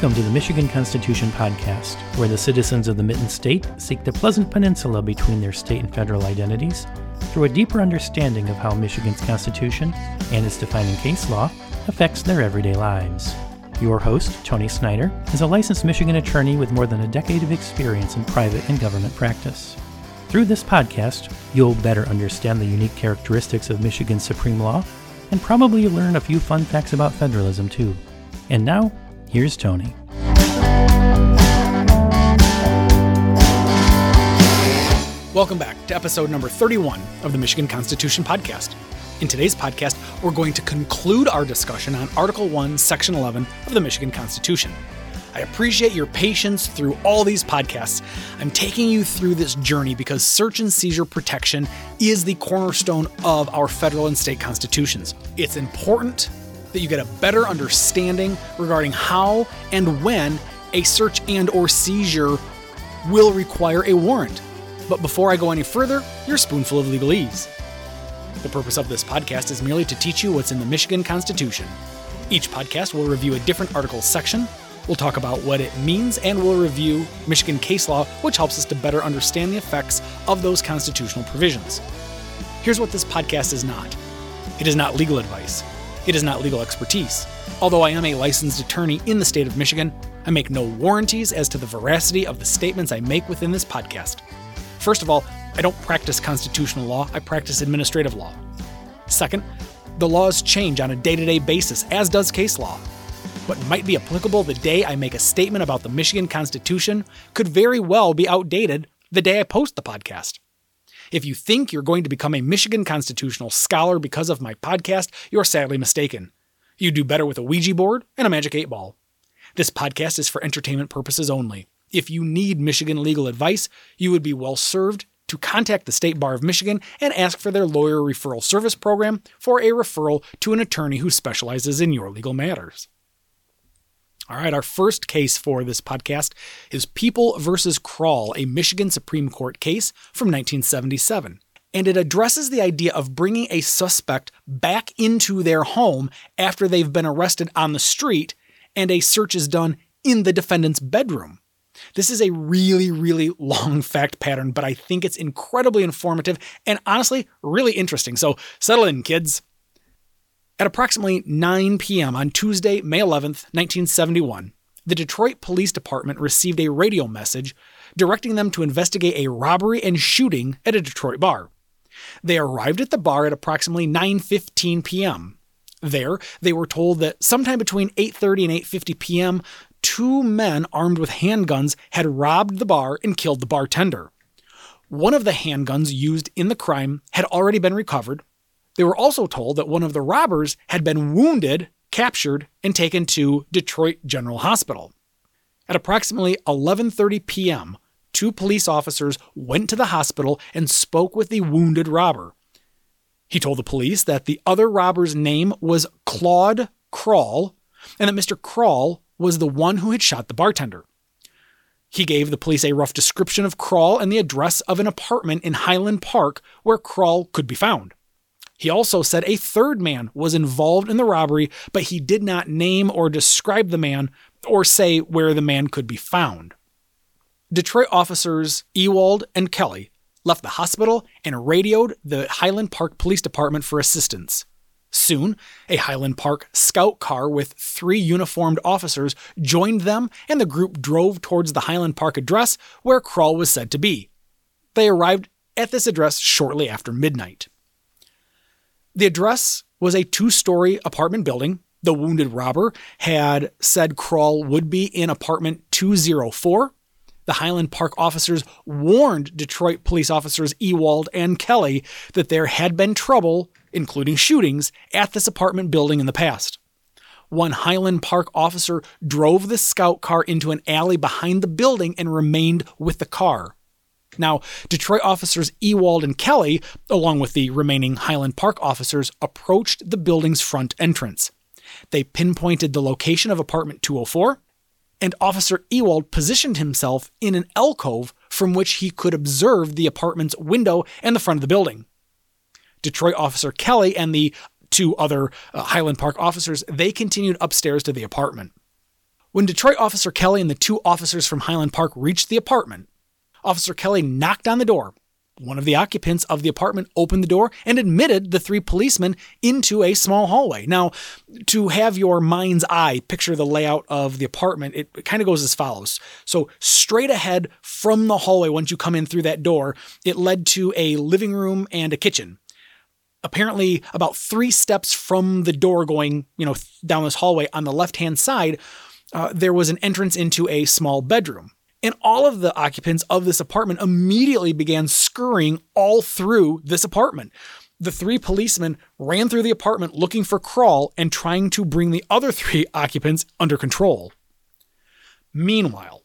Welcome to the Michigan Constitution Podcast, where the citizens of the Mitten State seek the pleasant peninsula between their state and federal identities through a deeper understanding of how Michigan's Constitution and its defining case law affects their everyday lives. Your host, Tony Snyder, is a licensed Michigan attorney with more than a decade of experience in private and government practice. Through this podcast, you'll better understand the unique characteristics of Michigan's supreme law and probably learn a few fun facts about federalism, too. And now, here's Tony. Welcome back to episode number 31 of the Michigan Constitution Podcast. In today's podcast, we're going to conclude our discussion on Article 1, Section 11 of the Michigan Constitution. I appreciate your patience through all these podcasts. I'm taking you through this journey because search and seizure protection is the cornerstone of our federal and state constitutions. It's important that you get a better understanding regarding how and when a search and or seizure will require a warrant. But before I go any further, your spoonful of legalese. The purpose of this podcast is merely to teach you what's in the Michigan Constitution. Each podcast will review a different article section. We'll talk about what it means and we'll review Michigan case law, which helps us to better understand the effects of those constitutional provisions. Here's what this podcast is not it is not legal advice, it is not legal expertise. Although I am a licensed attorney in the state of Michigan, I make no warranties as to the veracity of the statements I make within this podcast. First of all, I don't practice constitutional law, I practice administrative law. Second, the laws change on a day to day basis, as does case law. What might be applicable the day I make a statement about the Michigan Constitution could very well be outdated the day I post the podcast. If you think you're going to become a Michigan constitutional scholar because of my podcast, you're sadly mistaken. You do better with a Ouija board and a magic eight ball. This podcast is for entertainment purposes only. If you need Michigan legal advice, you would be well served to contact the State Bar of Michigan and ask for their lawyer referral service program for a referral to an attorney who specializes in your legal matters. All right, our first case for this podcast is People versus Crawl, a Michigan Supreme Court case from 1977. And it addresses the idea of bringing a suspect back into their home after they've been arrested on the street and a search is done in the defendant's bedroom. This is a really, really long fact pattern, but I think it's incredibly informative and honestly really interesting. So settle in, kids. At approximately 9 p.m. on Tuesday, May 11, 1971, the Detroit Police Department received a radio message directing them to investigate a robbery and shooting at a Detroit bar. They arrived at the bar at approximately 9:15 p.m. There, they were told that sometime between 8:30 and 8:50 p.m., two men armed with handguns had robbed the bar and killed the bartender. One of the handguns used in the crime had already been recovered. They were also told that one of the robbers had been wounded, captured, and taken to Detroit General Hospital. At approximately 11:30 p.m., two police officers went to the hospital and spoke with the wounded robber. He told the police that the other robber's name was Claude Kroll and that Mr. Kroll was the one who had shot the bartender. He gave the police a rough description of Kroll and the address of an apartment in Highland Park where Kroll could be found. He also said a third man was involved in the robbery, but he did not name or describe the man or say where the man could be found. Detroit officers Ewald and Kelly left the hospital and radioed the Highland Park Police Department for assistance. Soon, a Highland Park scout car with three uniformed officers joined them, and the group drove towards the Highland Park address where Kroll was said to be. They arrived at this address shortly after midnight. The address was a two story apartment building. The wounded robber had said Kroll would be in apartment 204. The Highland Park officers warned Detroit police officers Ewald and Kelly that there had been trouble, including shootings, at this apartment building in the past. One Highland Park officer drove the scout car into an alley behind the building and remained with the car. Now, Detroit officers Ewald and Kelly, along with the remaining Highland Park officers, approached the building's front entrance. They pinpointed the location of apartment 204, and Officer Ewald positioned himself in an alcove from which he could observe the apartment's window and the front of the building. Detroit Officer Kelly and the two other uh, Highland Park officers, they continued upstairs to the apartment. When Detroit Officer Kelly and the two officers from Highland Park reached the apartment, Officer Kelly knocked on the door. One of the occupants of the apartment opened the door and admitted the three policemen into a small hallway. Now, to have your mind's eye picture the layout of the apartment, it kind of goes as follows. So, straight ahead from the hallway, once you come in through that door, it led to a living room and a kitchen apparently about three steps from the door going, you know, down this hallway on the left hand side, uh, there was an entrance into a small bedroom. And all of the occupants of this apartment immediately began scurrying all through this apartment. The three policemen ran through the apartment looking for Kral and trying to bring the other three occupants under control. Meanwhile,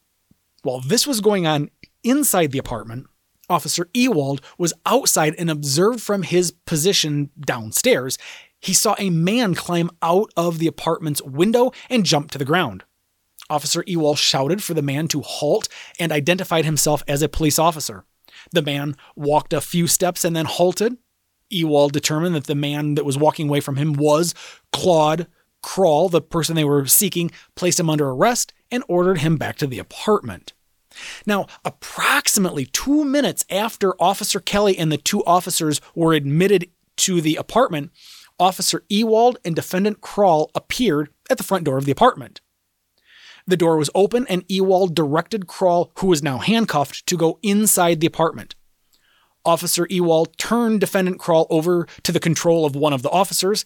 while this was going on inside the apartment, Officer Ewald was outside and observed from his position downstairs. He saw a man climb out of the apartment's window and jump to the ground. Officer Ewald shouted for the man to halt and identified himself as a police officer. The man walked a few steps and then halted. Ewald determined that the man that was walking away from him was Claude Kral, the person they were seeking, placed him under arrest and ordered him back to the apartment. Now, approximately two minutes after Officer Kelly and the two officers were admitted to the apartment, Officer Ewald and Defendant Kral appeared at the front door of the apartment. The door was open, and Ewald directed Kral, who was now handcuffed, to go inside the apartment. Officer Ewald turned Defendant Kral over to the control of one of the officers,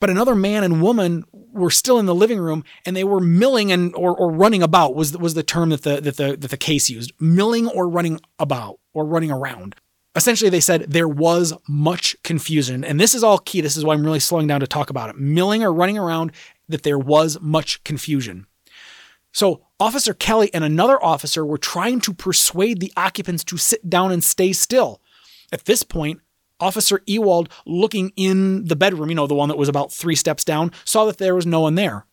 but another man and woman were still in the living room and they were milling and or, or running about was was the term that the that the that the case used milling or running about or running around. Essentially they said there was much confusion and this is all key. This is why i'm really slowing down to talk about it. Milling or running around that there was much confusion so officer kelly and another officer were trying to persuade the occupants to sit down and stay still at this point Officer Ewald, looking in the bedroom, you know, the one that was about three steps down, saw that there was no one there.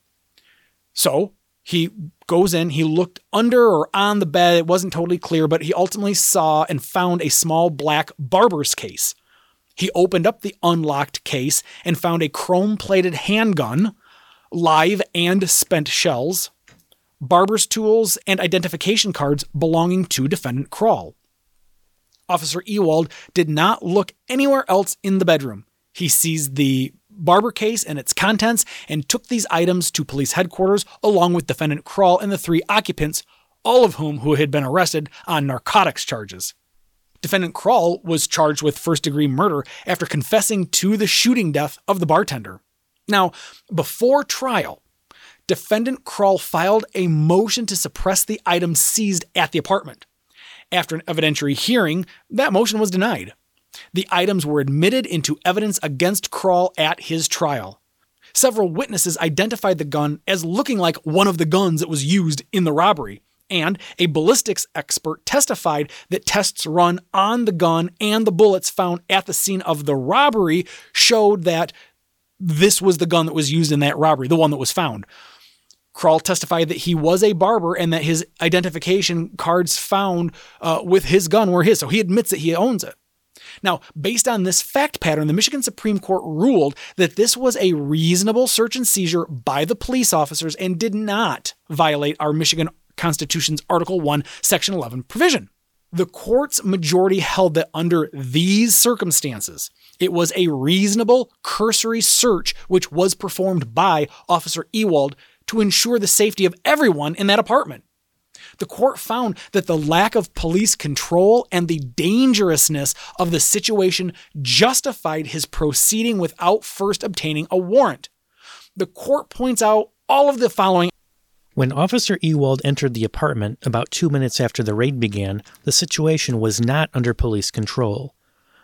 So he goes in, he looked under or on the bed. It wasn't totally clear, but he ultimately saw and found a small black barber's case. He opened up the unlocked case and found a chrome plated handgun, live and spent shells, barber's tools, and identification cards belonging to defendant Kral. Officer Ewald did not look anywhere else in the bedroom. He seized the barber case and its contents and took these items to police headquarters along with defendant Kral and the three occupants, all of whom who had been arrested on narcotics charges. Defendant Kral was charged with first degree murder after confessing to the shooting death of the bartender. Now, before trial, defendant Kral filed a motion to suppress the items seized at the apartment. After an evidentiary hearing, that motion was denied. The items were admitted into evidence against Kral at his trial. Several witnesses identified the gun as looking like one of the guns that was used in the robbery, and a ballistics expert testified that tests run on the gun and the bullets found at the scene of the robbery showed that this was the gun that was used in that robbery, the one that was found. Kral testified that he was a barber and that his identification cards found uh, with his gun were his. So he admits that he owns it. Now, based on this fact pattern, the Michigan Supreme Court ruled that this was a reasonable search and seizure by the police officers and did not violate our Michigan Constitution's Article 1, Section 11 provision. The court's majority held that under these circumstances, it was a reasonable cursory search which was performed by Officer Ewald to ensure the safety of everyone in that apartment. The court found that the lack of police control and the dangerousness of the situation justified his proceeding without first obtaining a warrant. The court points out all of the following. When Officer Ewald entered the apartment about two minutes after the raid began, the situation was not under police control.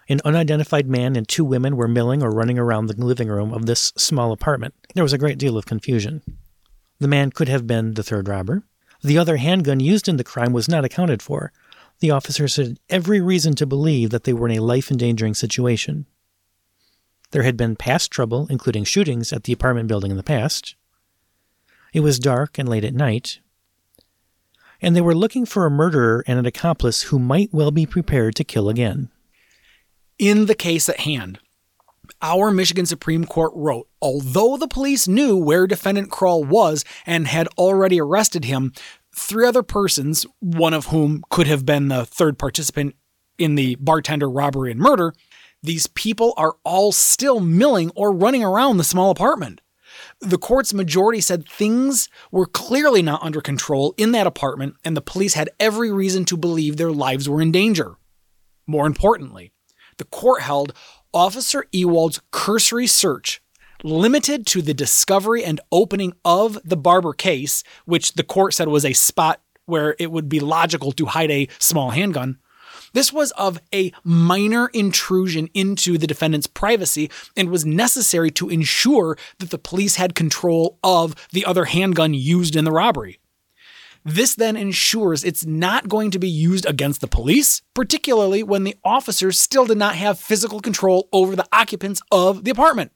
An unidentified man and two women were milling or running around the living room of this small apartment. There was a great deal of confusion. The man could have been the third robber. The other handgun used in the crime was not accounted for. The officers had every reason to believe that they were in a life endangering situation. There had been past trouble, including shootings at the apartment building in the past. It was dark and late at night. And they were looking for a murderer and an accomplice who might well be prepared to kill again. In the case at hand, our Michigan Supreme Court wrote although the police knew where defendant Krull was and had already arrested him, three other persons, one of whom could have been the third participant in the bartender robbery and murder, these people are all still milling or running around the small apartment. The court's majority said things were clearly not under control in that apartment, and the police had every reason to believe their lives were in danger. More importantly, the court held Officer Ewald's cursory search, limited to the discovery and opening of the Barber case, which the court said was a spot where it would be logical to hide a small handgun. This was of a minor intrusion into the defendant's privacy and was necessary to ensure that the police had control of the other handgun used in the robbery. This then ensures it's not going to be used against the police, particularly when the officers still did not have physical control over the occupants of the apartment.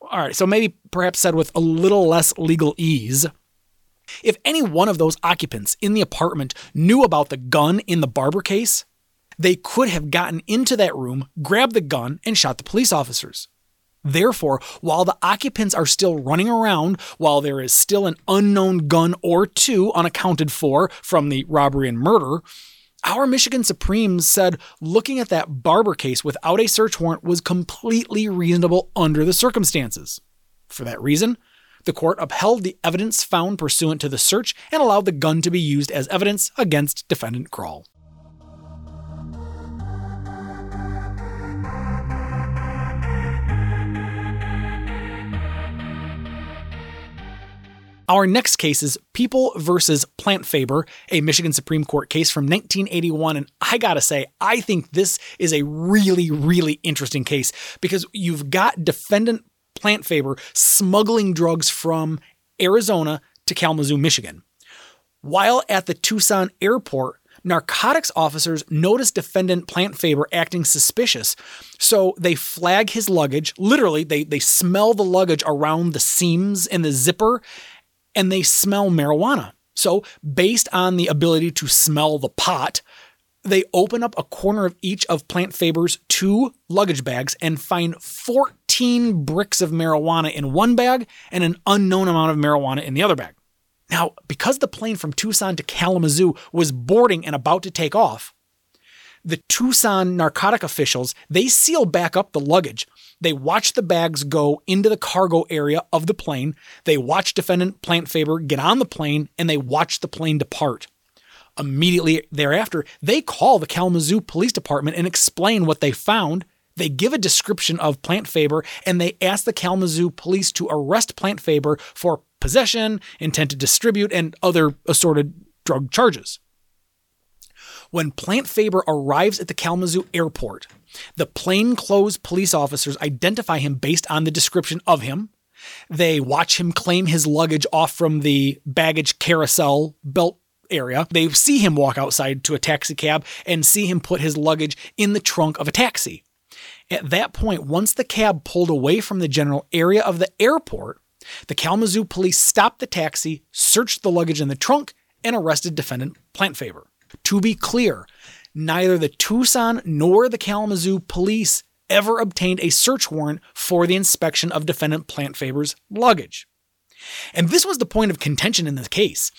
All right, so maybe perhaps said with a little less legalese. If any one of those occupants in the apartment knew about the gun in the Barber case, they could have gotten into that room, grabbed the gun, and shot the police officers. Therefore, while the occupants are still running around, while there is still an unknown gun or two unaccounted for from the robbery and murder, our Michigan Supremes said looking at that Barber case without a search warrant was completely reasonable under the circumstances. For that reason, the court upheld the evidence found pursuant to the search and allowed the gun to be used as evidence against defendant Krull. Our next case is People versus Plantefaber, a Michigan Supreme Court case from 1981. And I gotta say, I think this is a really, really interesting case because you've got defendant Plantefaber smuggling drugs from Arizona to Kalamazoo, Michigan. While at the Tucson airport, narcotics officers notice defendant Plantefaber acting suspicious. So they flag his luggage. Literally, they, they smell the luggage around the seams in the zipper and they smell marijuana. So, based on the ability to smell the pot, they open up a corner of each of Plantefaber's two luggage bags and find 14 bricks of marijuana in one bag and an unknown amount of marijuana in the other bag. Now, because the plane from Tucson to Kalamazoo was boarding and about to take off, the Tucson narcotic officials, they seal back up the luggage they watch the bags go into the cargo area of the plane. They watch defendant Plantefaber get on the plane and they watch the plane depart. Immediately thereafter, they call the Kalamazoo Police Department and explain what they found. They give a description of Plantefaber and they ask the Kalamazoo police to arrest Plantefaber for possession, intent to distribute, and other assorted drug charges. When Plantefaber arrives at the Kalamazoo airport, the plainclothes police officers identify him based on the description of him. They watch him claim his luggage off from the baggage carousel belt area. They see him walk outside to a taxi cab and see him put his luggage in the trunk of a taxi. At that point, once the cab pulled away from the general area of the airport, the Kalamazoo police stopped the taxi, searched the luggage in the trunk, and arrested defendant Plantefaber. To be clear, neither the Tucson nor the Kalamazoo police ever obtained a search warrant for the inspection of defendant Plantefaber's luggage. And this was the point of contention in this case.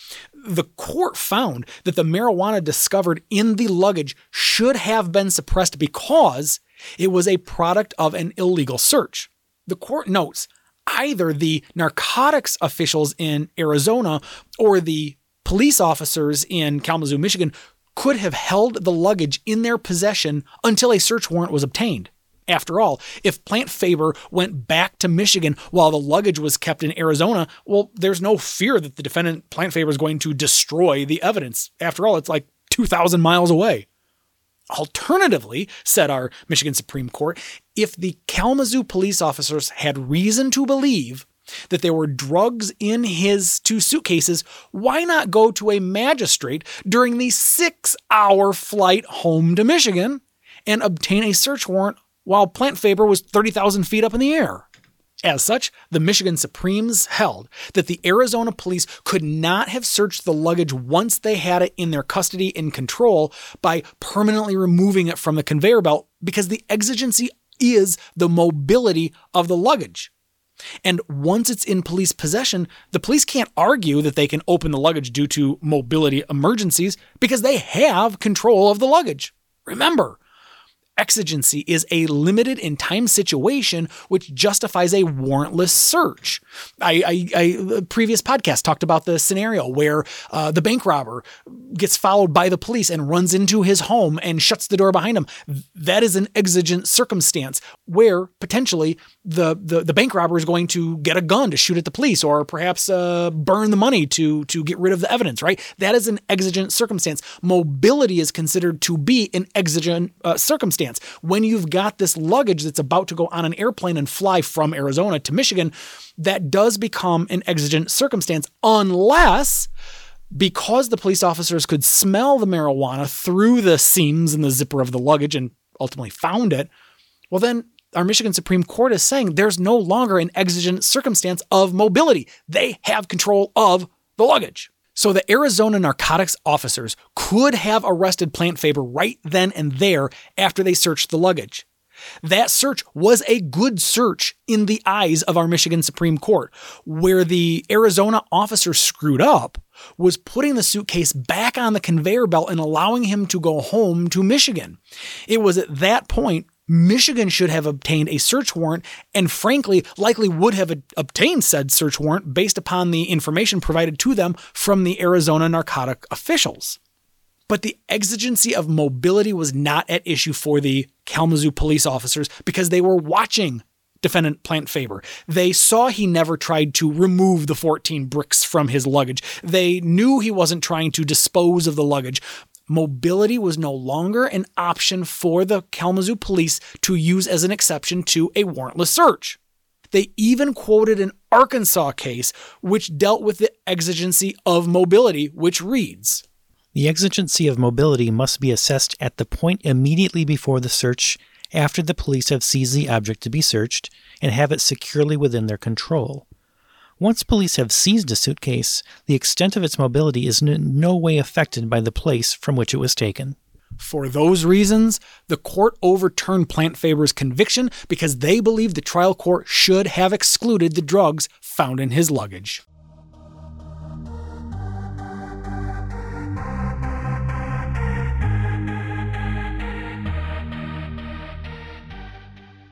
The court found that the marijuana discovered in the luggage should have been suppressed because it was a product of an illegal search. The court notes either the narcotics officials in Arizona or the police officers in Kalamazoo, Michigan could have held the luggage in their possession until a search warrant was obtained. After all, if Plantefaber went back to Michigan while the luggage was kept in Arizona, well, there's no fear that the defendant, Plantefaber, is going to destroy the evidence. After all, it's like 2,000 miles away. Alternatively, said our Michigan Supreme Court, if the Kalamazoo police officers had reason to believe that there were drugs in his two suitcases, why not go to a magistrate during the six hour flight home to Michigan and obtain a search warrant while Plantefaber was 30,000 feet up in the air? As such, the Michigan Supremes held that the Arizona police could not have searched the luggage once they had it in their custody and control by permanently removing it from the conveyor belt because the exigency is the mobility of the luggage. And once it's in police possession, the police can't argue that they can open the luggage due to mobility emergencies because they have control of the luggage. Remember, exigency is a limited in time situation which justifies a warrantless search. I, I, I previous podcast talked about the scenario where uh, the bank robber gets followed by the police and runs into his home and shuts the door behind him. That is an exigent circumstance where potentially the, the, the bank robber is going to get a gun to shoot at the police or perhaps uh, burn the money to, to get rid of the evidence, right? That is an exigent circumstance. Mobility is considered to be an exigent uh, circumstance when you've got this luggage that's about to go on an airplane and fly from Arizona to Michigan, that does become an exigent circumstance unless because the police officers could smell the marijuana through the seams in the zipper of the luggage and ultimately found it, well, then our Michigan Supreme Court is saying there's no longer an exigent circumstance of mobility. They have control of the luggage. So the Arizona narcotics officers could have arrested Plantefaber right then and there after they searched the luggage. That search was a good search in the eyes of our Michigan Supreme Court. Where the Arizona officer screwed up was putting the suitcase back on the conveyor belt and allowing him to go home to Michigan. It was at that point Michigan should have obtained a search warrant and, frankly, likely would have obtained said search warrant based upon the information provided to them from the Arizona narcotic officials. But the exigency of mobility was not at issue for the Kalamazoo police officers because they were watching defendant Plantefaber. They saw he never tried to remove the 14 bricks from his luggage. They knew he wasn't trying to dispose of the luggage mobility was no longer an option for the Kalamazoo police to use as an exception to a warrantless search. They even quoted an Arkansas case which dealt with the exigency of mobility, which reads The exigency of mobility must be assessed at the point immediately before the search after the police have seized the object to be searched and have it securely within their control. Once police have seized a suitcase, the extent of its mobility is in no way affected by the place from which it was taken. For those reasons, the court overturned Plantefaber's conviction because they believed the trial court should have excluded the drugs found in his luggage.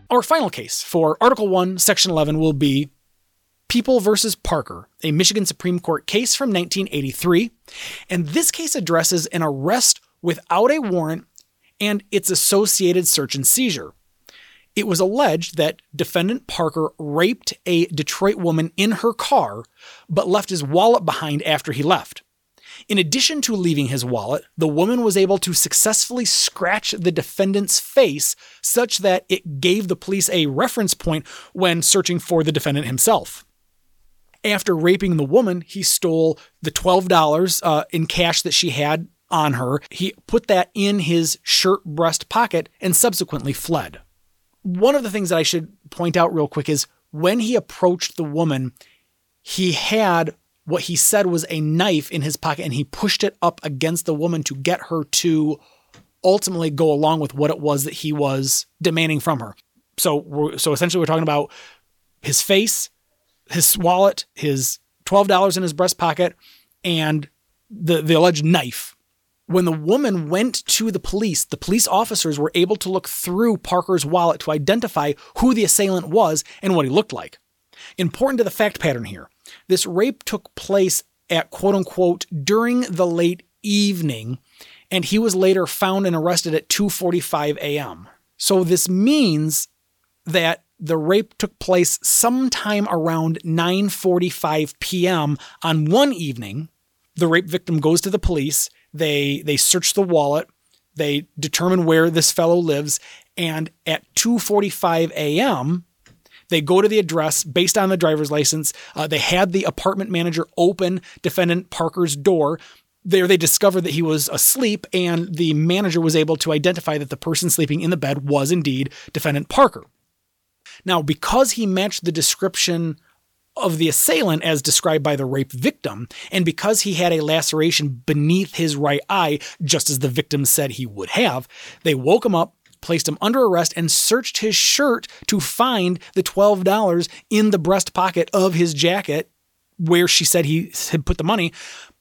Our final case for Article 1, Section 11 will be People versus Parker, a Michigan Supreme Court case from 1983. And this case addresses an arrest without a warrant and its associated search and seizure. It was alleged that defendant Parker raped a Detroit woman in her car, but left his wallet behind after he left. In addition to leaving his wallet, the woman was able to successfully scratch the defendant's face such that it gave the police a reference point when searching for the defendant himself. After raping the woman, he stole the $12 uh, in cash that she had on her. He put that in his shirt breast pocket and subsequently fled. One of the things that I should point out real quick is when he approached the woman, he had what he said was a knife in his pocket and he pushed it up against the woman to get her to ultimately go along with what it was that he was demanding from her. So, so essentially, we're talking about his face, his wallet, his $12 in his breast pocket, and the, the alleged knife. When the woman went to the police, the police officers were able to look through Parker's wallet to identify who the assailant was and what he looked like. Important to the fact pattern here this rape took place at quote unquote during the late evening, and he was later found and arrested at 2:45 a.m. So this means that the rape took place sometime around 9:45 p.m. on one evening. The rape victim goes to the police. They they search the wallet. They determine where this fellow lives and at 2:45 a.m. They go to the address based on the driver's license. Uh, they had the apartment manager open defendant Parker's door. There, they discovered that he was asleep, and the manager was able to identify that the person sleeping in the bed was indeed defendant Parker. Now, because he matched the description of the assailant as described by the rape victim, and because he had a laceration beneath his right eye, just as the victim said he would have, they woke him up, placed him under arrest and searched his shirt to find the $12 in the breast pocket of his jacket where she said he had put the money.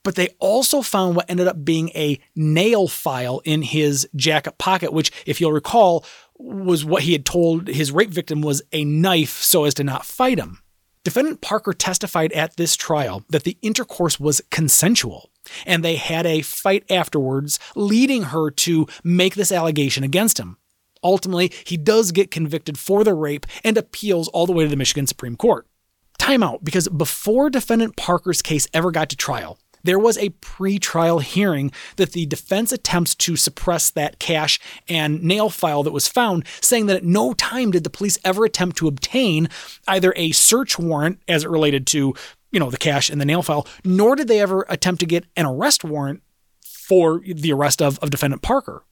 But they also found what ended up being a nail file in his jacket pocket, which, if you'll recall, was what he had told his rape victim was a knife so as to not fight him. Defendant Parker testified at this trial that the intercourse was consensual and they had a fight afterwards, leading her to make this allegation against him. Ultimately, he does get convicted for the rape and appeals all the way to the Michigan Supreme Court. Timeout, because before defendant Parker's case ever got to trial, there was a pre-trial hearing that the defense attempts to suppress that cash and nail file that was found, saying that at no time did the police ever attempt to obtain either a search warrant as it related to, you know, the cash and the nail file, nor did they ever attempt to get an arrest warrant for the arrest of, of defendant Parker.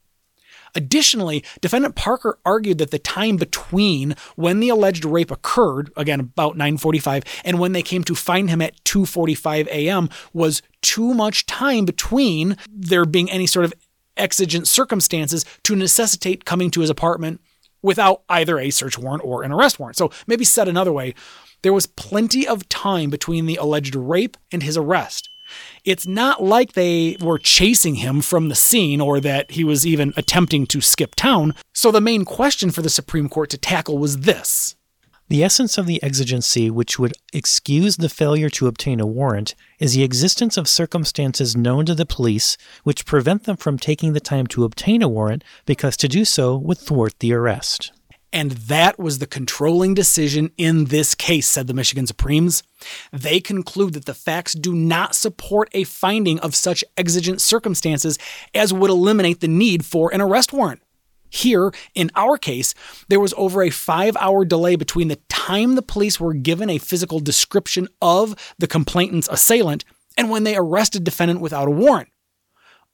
Additionally, defendant Parker argued that the time between when the alleged rape occurred, again about 9:45, and when they came to find him at 2:45 a.m. was too much time between there being any sort of exigent circumstances to necessitate coming to his apartment without either a search warrant or an arrest warrant. So, maybe said another way, there was plenty of time between the alleged rape and his arrest. It's not like they were chasing him from the scene or that he was even attempting to skip town. So the main question for the Supreme Court to tackle was this. The essence of the exigency which would excuse the failure to obtain a warrant is the existence of circumstances known to the police which prevent them from taking the time to obtain a warrant because to do so would thwart the arrest. And that was the controlling decision in this case, said the Michigan Supremes. They conclude that the facts do not support a finding of such exigent circumstances as would eliminate the need for an arrest warrant. Here, in our case, there was over a five hour delay between the time the police were given a physical description of the complainant's assailant and when they arrested defendant without a warrant.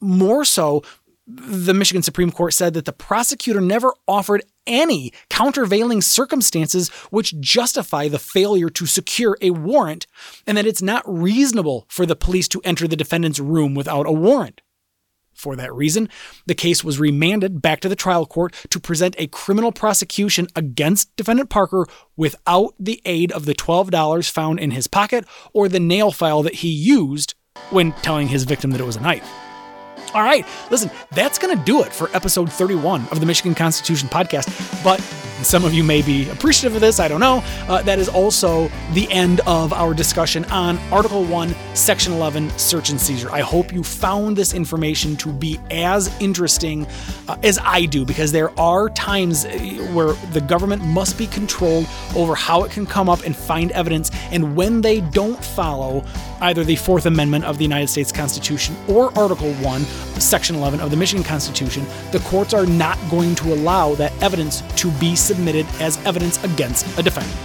More so, the Michigan Supreme Court said that the prosecutor never offered any countervailing circumstances which justify the failure to secure a warrant, and that it's not reasonable for the police to enter the defendant's room without a warrant. For that reason, the case was remanded back to the trial court to present a criminal prosecution against defendant Parker without the aid of the $12 found in his pocket or the nail file that he used when telling his victim that it was a knife. All right, listen, that's going to do it for episode 31 of the Michigan Constitution podcast. But some of you may be appreciative of this, I don't know. Uh, that is also the end of our discussion on Article 1, Section 11, search and seizure. I hope you found this information to be as interesting uh, as I do, because there are times uh, where the government must be controlled over how it can come up and find evidence. And when they don't follow either the Fourth Amendment of the United States Constitution or Article 1, Section 11 of the Michigan Constitution, the courts are not going to allow that evidence to be submitted as evidence against a defendant.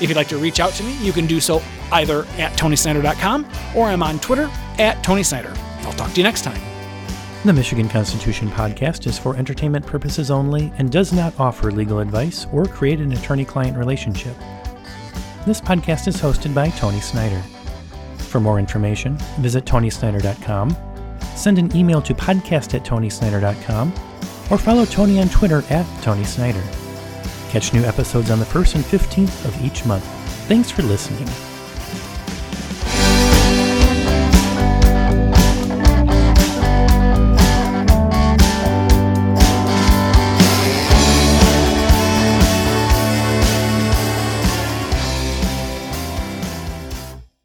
If you'd like to reach out to me, you can do so either at tonysnyder.com or I'm on Twitter at Tony Snyder. I'll talk to you next time. The Michigan Constitution podcast is for entertainment purposes only and does not offer legal advice or create an attorney client relationship. This podcast is hosted by Tony Snyder. For more information, visit tonysnyder.com, send an email to podcast at tonysnyder.com, or follow Tony on Twitter at Tony Snyder. Catch new episodes on the 1st and 15th of each month. Thanks for listening.